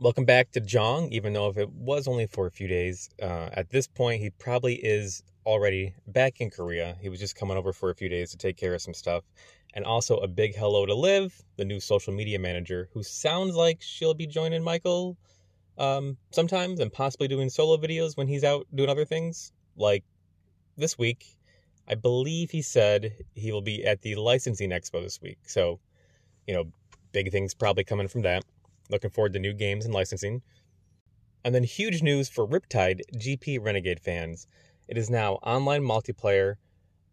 Welcome back to Jong, even though if it was only for a few days. Uh, at this point, he probably is already back in Korea. He was just coming over for a few days to take care of some stuff. And also a big hello to Liv, the new social media manager, who sounds like she'll be joining Michael um, sometimes and possibly doing solo videos when he's out doing other things. Like this week, I believe he said he will be at the licensing expo this week. So, you know, big things probably coming from that. Looking forward to new games and licensing. And then huge news for Riptide GP Renegade fans. It is now online multiplayer,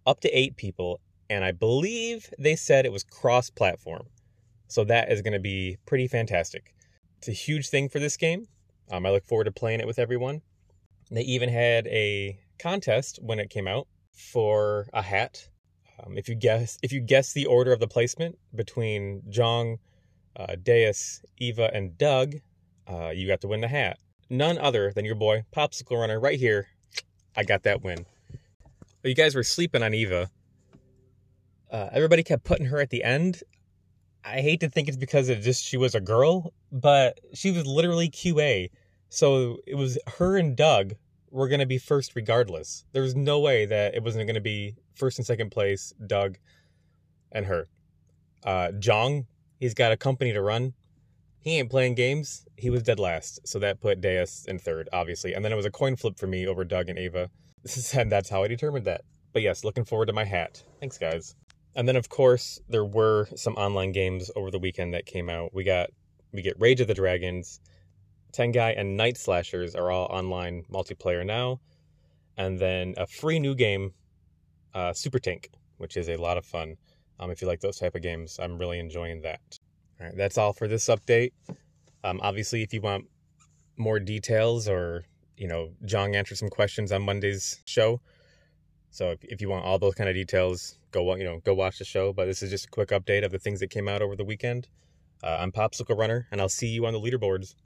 up to eight people, and I believe they said it was cross platform. So that is going to be pretty fantastic. It's a huge thing for this game. Um, I look forward to playing it with everyone. They even had a contest when it came out for a hat. Um, if you guess if you guess the order of the placement between Jong, uh, Deus, Eva, and Doug, uh, you got to win the hat. None other than your boy Popsicle Runner right here. I got that win. You guys were sleeping on Eva. Uh, everybody kept putting her at the end. I hate to think it's because it just she was a girl, but she was literally QA. So it was her and Doug were going to be first regardless. There was no way that it wasn't going to be first and second place, Doug and her. Uh, Jong, he's got a company to run. He ain't playing games. He was dead last. So that put Deus in third, obviously. And then it was a coin flip for me over Doug and Ava. and that's how I determined that. But yes, looking forward to my hat. Thanks, guys. And then, of course, there were some online games over the weekend that came out. We got we get Rage of the Dragons, Tengai, and Night Slashers are all online multiplayer now. And then a free new game, uh, Super Tank, which is a lot of fun. Um, if you like those type of games, I'm really enjoying that. All right, that's all for this update. Um, obviously, if you want more details or you know, Jong answered some questions on Monday's show. So if, if you want all those kind of details, go you know go watch the show. But this is just a quick update of the things that came out over the weekend. Uh, I'm Popsicle Runner, and I'll see you on the leaderboards.